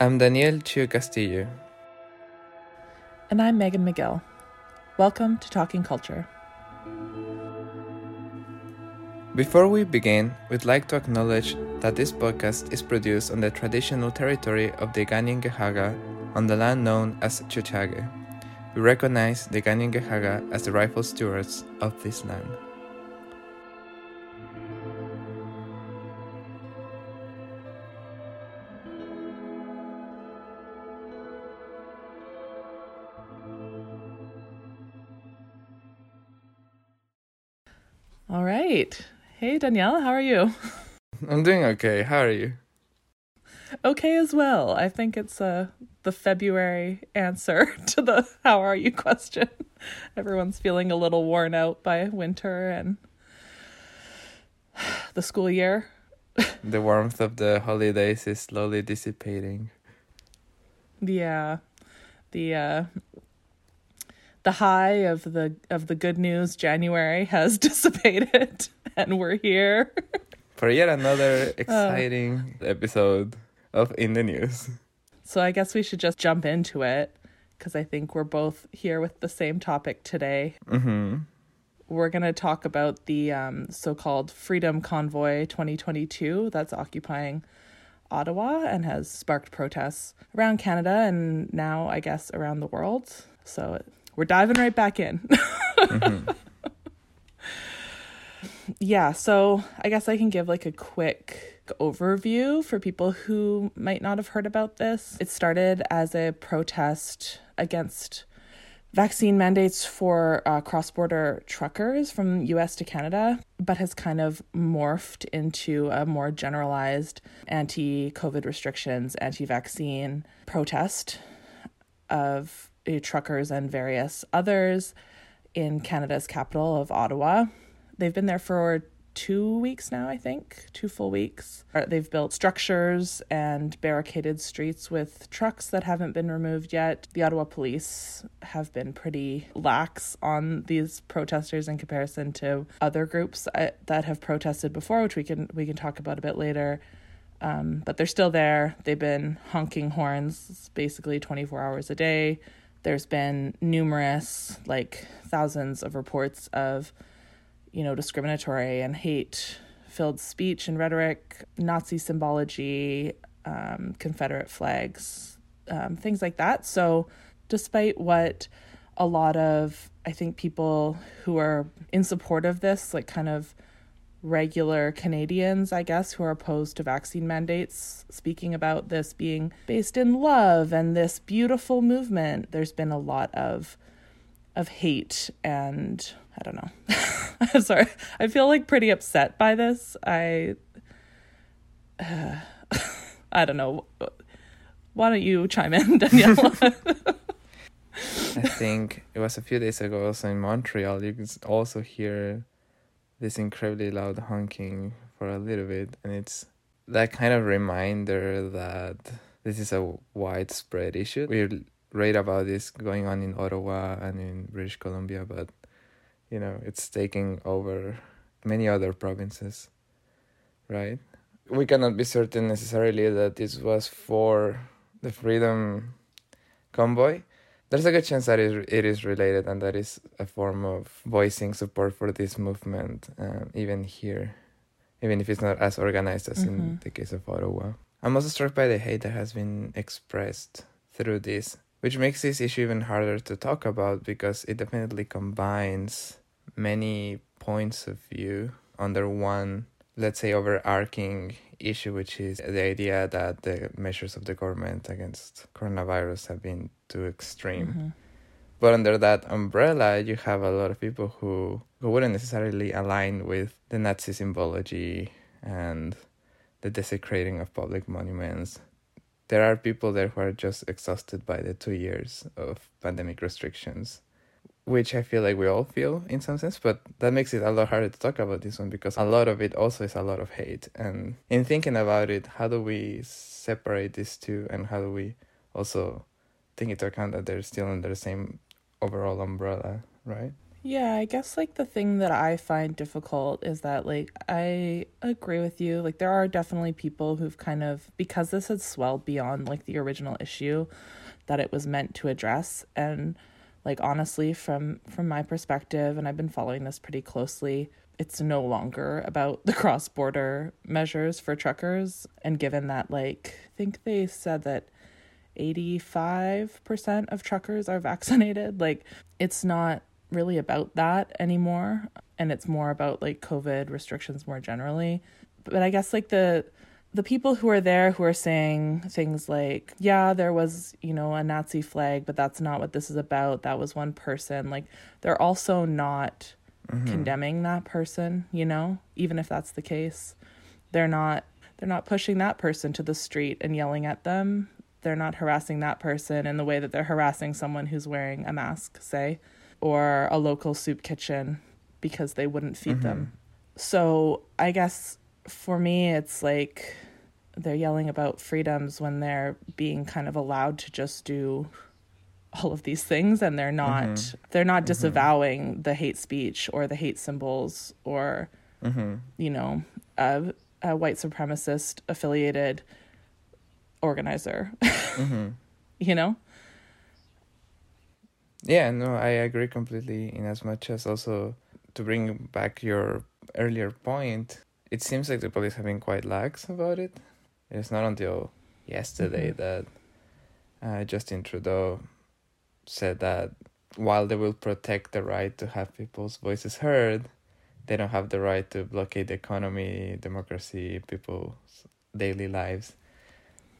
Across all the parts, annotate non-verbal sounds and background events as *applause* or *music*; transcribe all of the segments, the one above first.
I'm Daniel Chio Castillo. And I'm Meghan Miguel. Welcome to Talking Culture. Before we begin, we'd like to acknowledge that this podcast is produced on the traditional territory of the Kanien'kehá:ka on the land known as Tiohtià:ke. We recognize the Kanien'kehá:ka as the rightful stewards of this land. All right. Hey, Danielle, how are you? *laughs* I'm doing okay. How are you? Okay as well. I think it's uh, the February answer *laughs* to the how are you question. Everyone's feeling a little worn out by winter and *sighs* the school year. *laughs* The warmth of the holidays is slowly dissipating. Yeah. The uh the high of the of the good news January has *laughs* dissipated *laughs* and we're here. For yet another *laughs* exciting episode of In the News. So I guess we should just jump into it because I think we're both here with the same topic today. Mm-hmm. We're going to talk about the um, so called Freedom Convoy 2022 that's occupying Ottawa and has sparked protests around Canada and now, I guess, around the world. So we're diving right back in. Mm-hmm. *laughs* yeah, so I guess I can give like a quick overview for people who might not have heard about this. It started as a protest against vaccine mandates for uh, cross border truckers from US to Canada, but has kind of morphed into a more generalized anti COVID restrictions, anti vaccine protest of truckers and various others in Canada's capital of Ottawa. They've been there for two weeks now, I think, two full weeks. Uh, They've built structures and barricaded streets with trucks that haven't been removed yet. The Ottawa police have been pretty lax on these protesters in comparison to other groups uh, that have protested before, which we can we can talk about a bit later. Um, but they're still there. They've been honking horns basically 24 hours a day. There's been numerous, like thousands of reports of you know, discriminatory and hate filled speech and rhetoric, Nazi symbology, um, Confederate flags, um, things like that. So, despite what a lot of, I think, people who are in support of this, like kind of regular Canadians, I guess, who are opposed to vaccine mandates, speaking about this being based in love and this beautiful movement, there's been a lot of of hate and I don't know. *laughs* I'm sorry. I feel like pretty upset by this. I uh, *sighs* I don't know. Why don't you chime in, *laughs* Danielle? *laughs* I think it was a few days ago also in Montreal. You could also hear this incredibly loud honking for a little bit, and it's that kind of reminder that this is a widespread issue. We read about this going on in Ottawa and in British Columbia, but you know, it's taking over many other provinces, right? We cannot be certain necessarily that this was for the Freedom Convoy. There's a good chance that it is related and that is a form of voicing support for this movement, um, even here, even if it's not as organized as mm-hmm. in the case of Ottawa. I'm also struck by the hate that has been expressed through this, which makes this issue even harder to talk about because it definitely combines many points of view under one, let's say, overarching issue, which is the idea that the measures of the government against coronavirus have been too extreme. Mm-hmm. But under that umbrella, you have a lot of people who, who wouldn't necessarily align with the Nazi symbology and the desecrating of public monuments. There are people there who are just exhausted by the two years of pandemic restrictions which I feel like we all feel in some sense, but that makes it a lot harder to talk about this one because a lot of it also is a lot of hate. And in thinking about it, how do we separate these two and how do we also take into account that they're still under the same overall umbrella, right? Yeah, I guess like the thing that I find difficult is that like I agree with you. Like there are definitely people who've kind of because this had swelled beyond like the original issue that it was meant to address and like honestly from from my perspective and I've been following this pretty closely, it's no longer about the cross-border measures for truckers. And given that like I think they said that 85% of truckers are *laughs* vaccinated, like it's not really about that anymore. And it's more about like covid restrictions more generally. But i guess like the the people who are there who are saying things like yeah there was you know a nazi flag but that's not what this is about that was one person like they're also not mm-hmm. condemning that person you know even if that's the case they're not they're not pushing that person to the street and yelling at them they're not harassing that person in the way that they're harassing someone who's wearing a mask say or a local soup kitchen because they wouldn't feed mm-hmm. them. So I guess for me, it's like they're yelling about freedoms when they're being kind of allowed to just do all of these things and they're not mm-hmm. they're not mm-hmm. disavowing mm-hmm. the hate speech or the hate symbols or mm-hmm. you know a, a, white supremacist affiliated organizer mm-hmm. *laughs* you know yeah, no, I agree completely. In as much as also to bring back your earlier point, it seems like the police have been quite lax about it. It's not until yesterday mm-hmm. that uh, Justin Trudeau said that while they will protect the right to have people's voices heard, they don't have the right to blockade the economy, democracy, people's daily lives.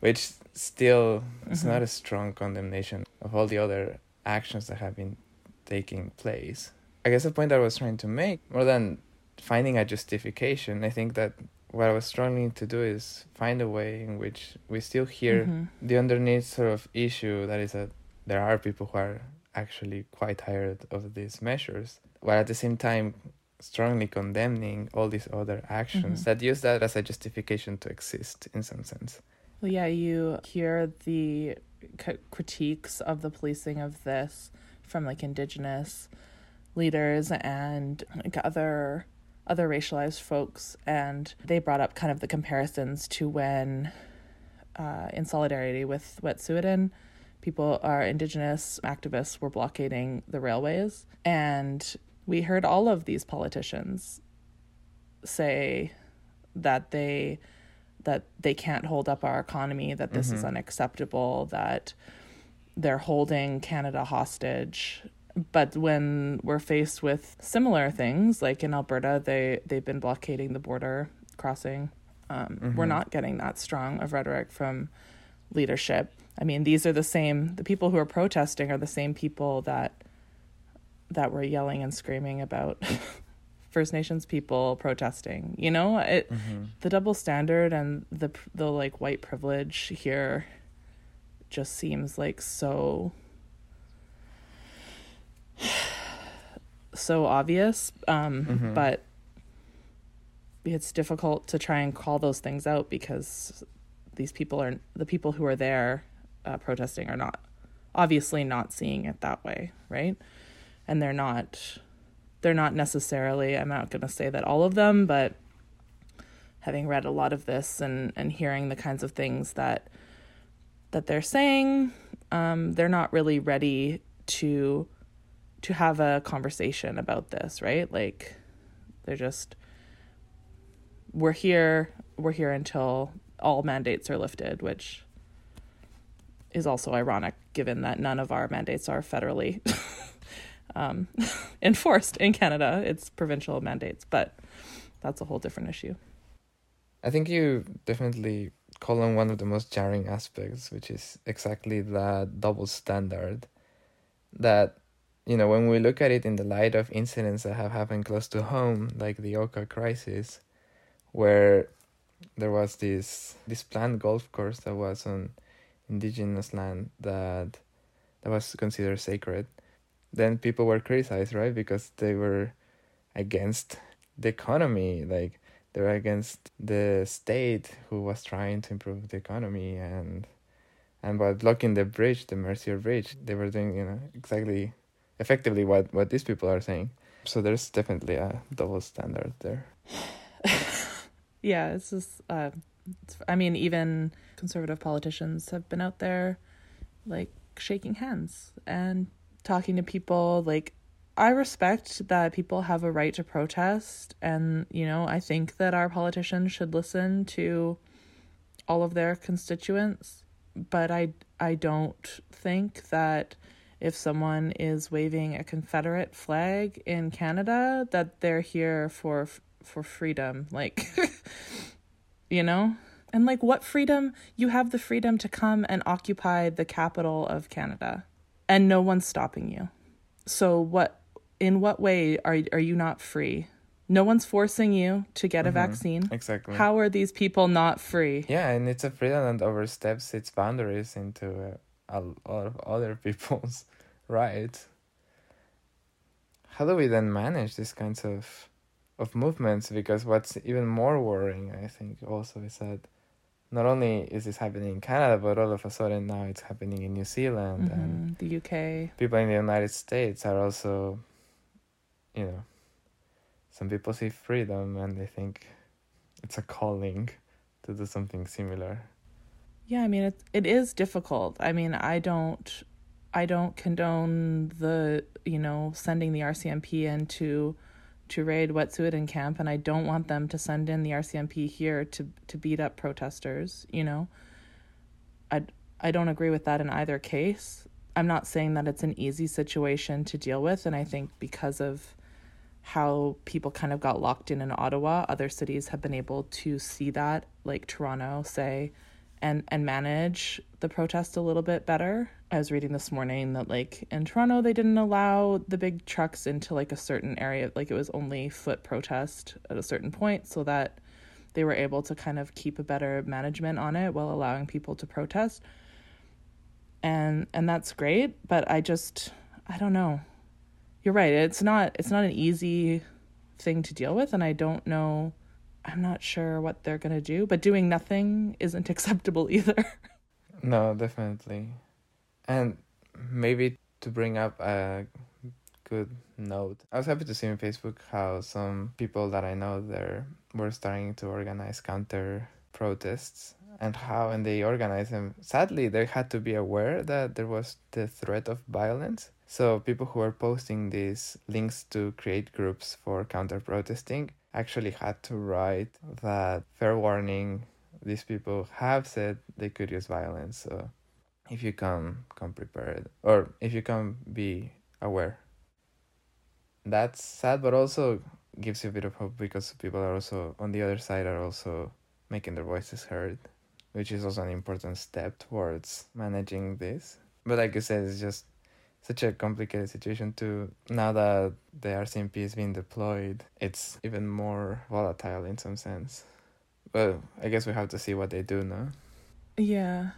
Which still mm-hmm. is not a strong condemnation of all the other actions that have been taking place. I guess the point I was trying to make, more than finding a justification, I think that what I was struggling to do is find a way in which we still hear mm-hmm. the underneath sort of issue that is that there are people who are actually quite tired of these measures, while at the same time strongly condemning all these other actions mm-hmm. that use that as a justification to exist in some sense. Well, yeah, you hear the critiques of the policing of this from like indigenous leaders and like other other racialized folks and they brought up kind of the comparisons to when uh, in solidarity with Wet'suwet'en people our indigenous activists were blockading the railways and we heard all of these politicians say that they that they can't hold up our economy, that this mm-hmm. is unacceptable, that they're holding Canada hostage. But when we're faced with similar things, like in Alberta, they they've been blockading the border crossing. Um, mm-hmm. We're not getting that strong of rhetoric from leadership. I mean, these are the same. The people who are protesting are the same people that that were yelling and screaming about *laughs* First Nations people protesting. You know, it mm-hmm. the double standard and the the like white privilege here just seems like so so obvious um mm-hmm. but it's difficult to try and call those things out because these people are the people who are there uh, protesting are not obviously not seeing it that way right and they're not they're not necessarily, I'm not going to say that all of them, but having read a lot of this and, and hearing the kinds of things that that they're saying, um, they're not really ready to to have a conversation about this, right? Like they're just we're here, we're here until all mandates are lifted, which is also ironic given that none of our mandates are federally *laughs* um, *laughs* enforced in Canada. It's provincial mandates, but that's a whole different issue. I think you definitely call on one of the most jarring aspects, which is exactly that double standard. That, you know, when we look at it in the light of incidents that have happened close to home, like the Oka crisis, where there was this this planned golf course that was on indigenous land that that was considered sacred then people were criticized, right? Because they were against the economy, like they were against the state who was trying to improve the economy and and by blocking the bridge, the Mercier Bridge, they were doing, you know, exactly effectively what what these people are saying. So there's definitely a double standard there. *laughs* yeah, it's just. Uh, it's, I mean, even conservative politicians have been out there, like shaking hands and talking to people. Like, I respect that people have a right to protest, and you know, I think that our politicians should listen to all of their constituents. But I, I don't think that if someone is waving a Confederate flag in Canada that they're here for for freedom like *laughs* you know and like what freedom you have the freedom to come and occupy the capital of Canada and no one's stopping you so what in what way are are you not free no one's forcing you to get a mm-hmm. vaccine. Exactly. How are these people not free? Yeah, and it's a freedom that oversteps its boundaries into a, lot of other *laughs* people's right how do we then manage these kinds of of movements? Because what's even more worrying i think also is that not only is this happening in canada but all of a sudden now it's happening in new zealand mm-hmm. and the uk people in the united states are also you know some people see freedom and they think it's a calling to do something similar yeah i mean it, it is difficult i mean i don't I don't condone the you know sending the RCMP in to to raid Wet'suwet'en camp, and I don't want them to send in the RCMP here to to beat up protesters. You know, I I don't agree with that in either case. I'm not saying that it's an easy situation to deal with, and I think because of how people kind of got locked in in Ottawa, other cities have been able to see that, like Toronto, say, and and manage the protest a little bit better. I was reading this morning that like in Toronto they didn't allow the big trucks into like a certain area like it was only foot protest at a certain point so that they were able to kind of keep a better management on it while allowing people to protest. And and that's great, but I just I don't know. You're right. It's not it's not an easy thing to deal with and I don't know I'm not sure what they're going to do, but doing nothing isn't *laughs* acceptable either. No, definitely. And maybe to bring up a good note, I was happy to see on Facebook how some people that I know there were starting to organize counter protests and how when they organized them sadly they had to be aware that there was the threat of violence so people who were posting these links to create groups for counter protesting actually had to write that fair warning. These people have said they could use violence so if you come come prepared or if you come be aware. That's sad but also gives you a bit of hope because people are also on the other side are also making their voices heard which is also an important step towards managing this. But like you said it's just such a complicated situation too. Now that the RCMP is being deployed, it's even more volatile in some sense. But I guess we have to see what they do now. Yeah.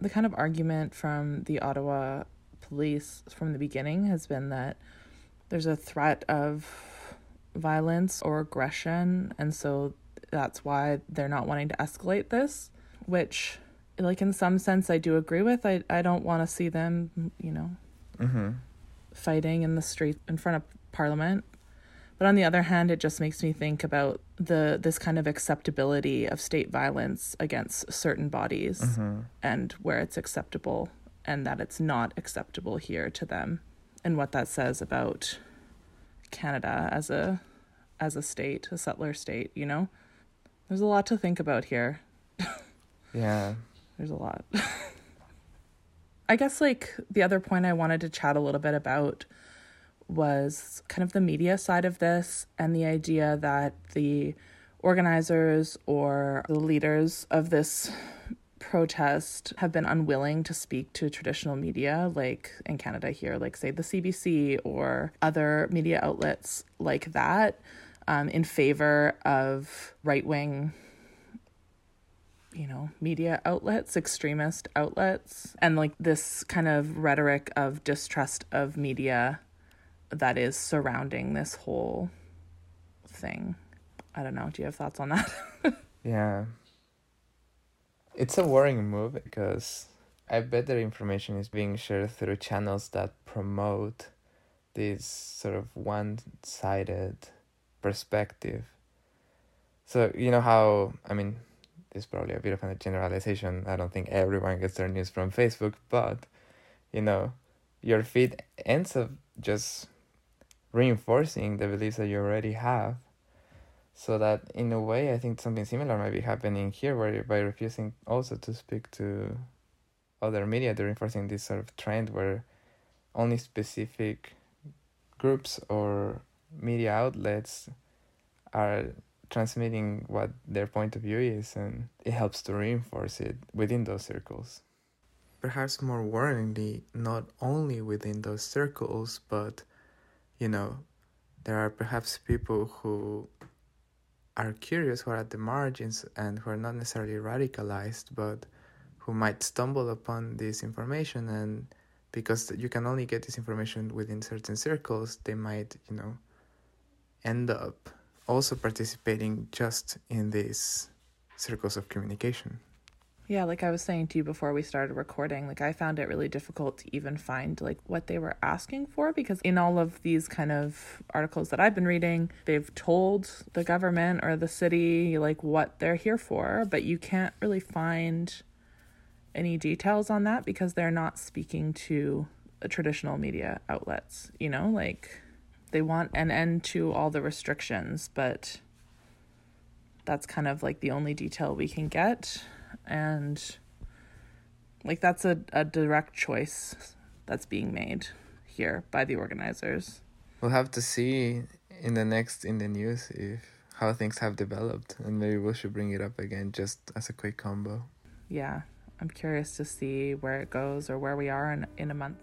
The kind of argument from the Ottawa police from the beginning has been that there's a threat of violence or aggression, and so that's why they're not wanting to escalate this, which like in some sense I do agree with. I I don't want to see them, you know, mm-hmm. fighting in the street in front of Parliament. But on the other hand, it just makes me think about the this kind of acceptability of state violence against certain bodies mm-hmm. and where it's acceptable and that it's not acceptable here to them and what that says about Canada as a as a state, a settler state, you know? There's a lot to think about here. *laughs* yeah. There's a lot. *laughs* I guess like the other point I wanted to chat a little bit about was kind of the media side of this and the idea that the organizers or the leaders of this protest have been unwilling to speak to traditional media, like in Canada here, like say the CBC or other media outlets like that, um, in favor of right wing you know, media outlets, extremist outlets, and like this kind of rhetoric of distrust of media that is surrounding this whole thing. I don't know. Do you have thoughts on that? *laughs* yeah. It's a worrying move because I bet that information is being shared through channels that promote this sort of one sided perspective. So, you know how, I mean, is probably a bit of a generalization. I don't think everyone gets their news from Facebook, but, you know, your feed ends up just reinforcing the beliefs that you already have. So that in a way, I think something similar might be happening here, where by refusing also to speak to other media, they're reinforcing this sort of trend where only specific groups or media outlets are transmitting what their point of view is, and it helps to reinforce it within those circles. Perhaps more worryingly, not only within those circles, but you know, there are perhaps people who are curious, who are at the margins, and who are not necessarily radicalized, but who might stumble upon this information and because you can only get this information within certain circles they might you know end up also participating just in these circles of communication. Yeah, like I was saying to you before we started recording, like I found it really difficult to even find like what they were asking for because in all of these kind of articles that I've been reading, they've told the government or the city like what they're here for, but you can't really find any details on that because they're not speaking to traditional media outlets, you know, like they want an end to all the restrictions, but that's kind of like the only detail we can get and like that's a, a direct choice that's being made here by the organizers. We'll have to see in the next in the news if how things have developed and maybe we should bring it up again just as a quick combo. Yeah. I'm curious to see where it goes or where we are in in a month.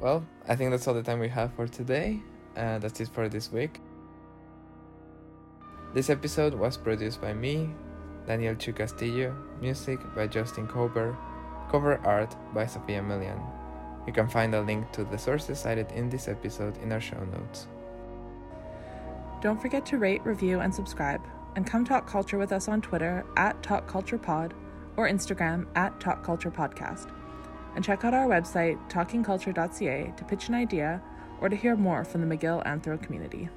Well, I think that's all the time we have for today. Uh, that's it for this week. This episode was produced by me, Daniel Chu Castillo, music by Justin Kober, cover art by Sophia Millian. You can find a link to the sources cited in this episode in our show notes. Don't forget to rate, review, and subscribe, and come talk culture with us on Twitter at TalkCulturePod or Instagram at TalkCulturePodcast. And check out our website, talkingculture.ca, to pitch an idea or to hear more from the McGill Anthro community.